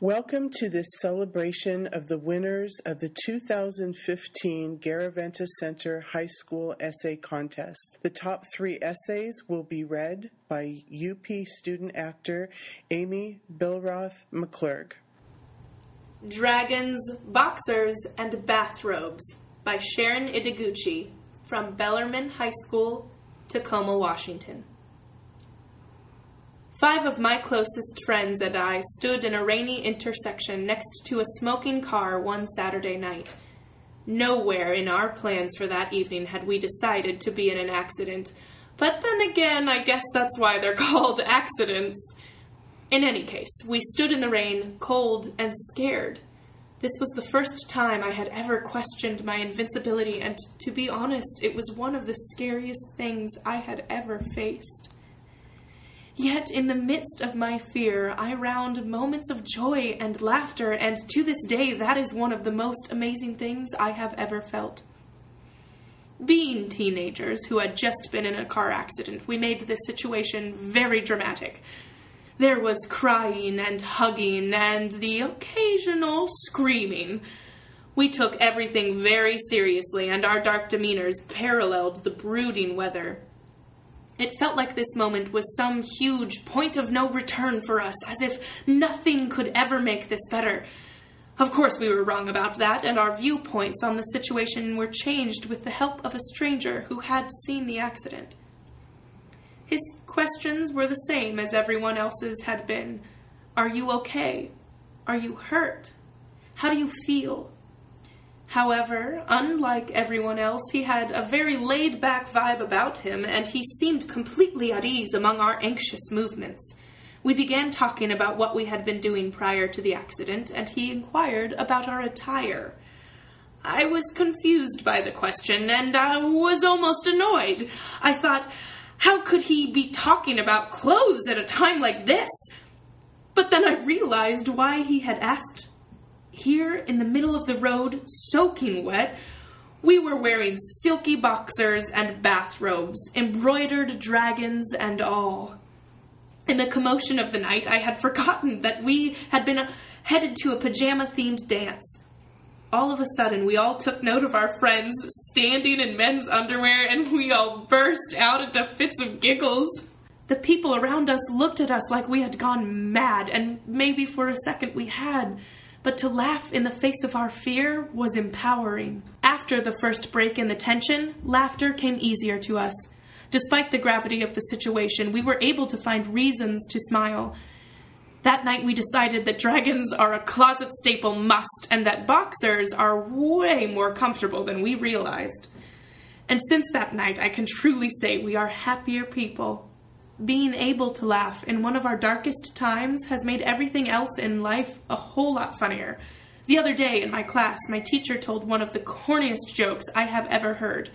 Welcome to this celebration of the winners of the 2015 Garaventa Center High School Essay Contest. The top three essays will be read by UP student actor Amy Bilroth McClurg. Dragons, Boxers, and Bathrobes by Sharon Ideguchi from Bellarmine High School, Tacoma, Washington. Five of my closest friends and I stood in a rainy intersection next to a smoking car one Saturday night. Nowhere in our plans for that evening had we decided to be in an accident, but then again, I guess that's why they're called accidents. In any case, we stood in the rain, cold and scared. This was the first time I had ever questioned my invincibility, and to be honest, it was one of the scariest things I had ever faced. Yet, in the midst of my fear, I round moments of joy and laughter, and to this day, that is one of the most amazing things I have ever felt. Being teenagers who had just been in a car accident, we made this situation very dramatic. There was crying and hugging and the occasional screaming. We took everything very seriously, and our dark demeanors paralleled the brooding weather. It felt like this moment was some huge point of no return for us, as if nothing could ever make this better. Of course, we were wrong about that, and our viewpoints on the situation were changed with the help of a stranger who had seen the accident. His questions were the same as everyone else's had been Are you okay? Are you hurt? How do you feel? However, unlike everyone else, he had a very laid back vibe about him, and he seemed completely at ease among our anxious movements. We began talking about what we had been doing prior to the accident, and he inquired about our attire. I was confused by the question, and I was almost annoyed. I thought, how could he be talking about clothes at a time like this? But then I realized why he had asked here in the middle of the road, soaking wet, we were wearing silky boxers and bathrobes, embroidered dragons and all. In the commotion of the night, I had forgotten that we had been uh, headed to a pajama themed dance. All of a sudden, we all took note of our friends standing in men's underwear and we all burst out into fits of giggles. The people around us looked at us like we had gone mad, and maybe for a second we had but to laugh in the face of our fear was empowering. After the first break in the tension, laughter came easier to us. Despite the gravity of the situation, we were able to find reasons to smile. That night, we decided that dragons are a closet staple must and that boxers are way more comfortable than we realized. And since that night, I can truly say we are happier people being able to laugh in one of our darkest times has made everything else in life a whole lot funnier. The other day in my class, my teacher told one of the corniest jokes I have ever heard.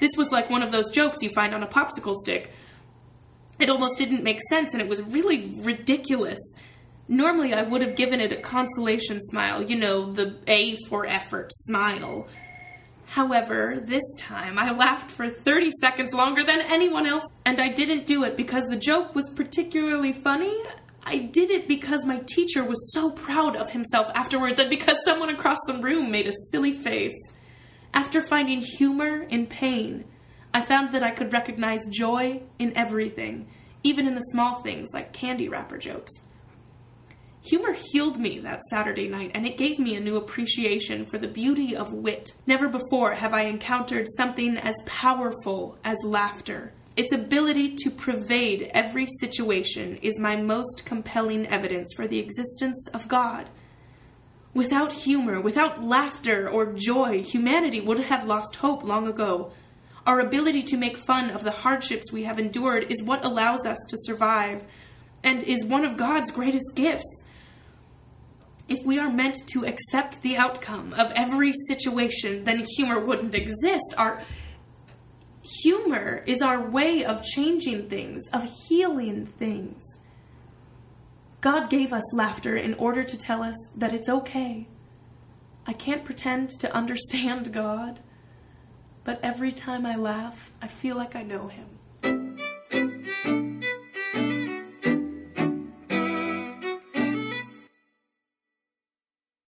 This was like one of those jokes you find on a popsicle stick. It almost didn't make sense and it was really ridiculous. Normally, I would have given it a consolation smile, you know, the A for effort smile. However, this time I laughed for 30 seconds longer than anyone else, and I didn't do it because the joke was particularly funny. I did it because my teacher was so proud of himself afterwards and because someone across the room made a silly face. After finding humor in pain, I found that I could recognize joy in everything, even in the small things like candy wrapper jokes. Humor healed me that Saturday night, and it gave me a new appreciation for the beauty of wit. Never before have I encountered something as powerful as laughter. Its ability to pervade every situation is my most compelling evidence for the existence of God. Without humor, without laughter or joy, humanity would have lost hope long ago. Our ability to make fun of the hardships we have endured is what allows us to survive and is one of God's greatest gifts if we are meant to accept the outcome of every situation, then humor wouldn't exist. Our humor is our way of changing things, of healing things. God gave us laughter in order to tell us that it's okay. I can't pretend to understand God, but every time I laugh, I feel like I know Him.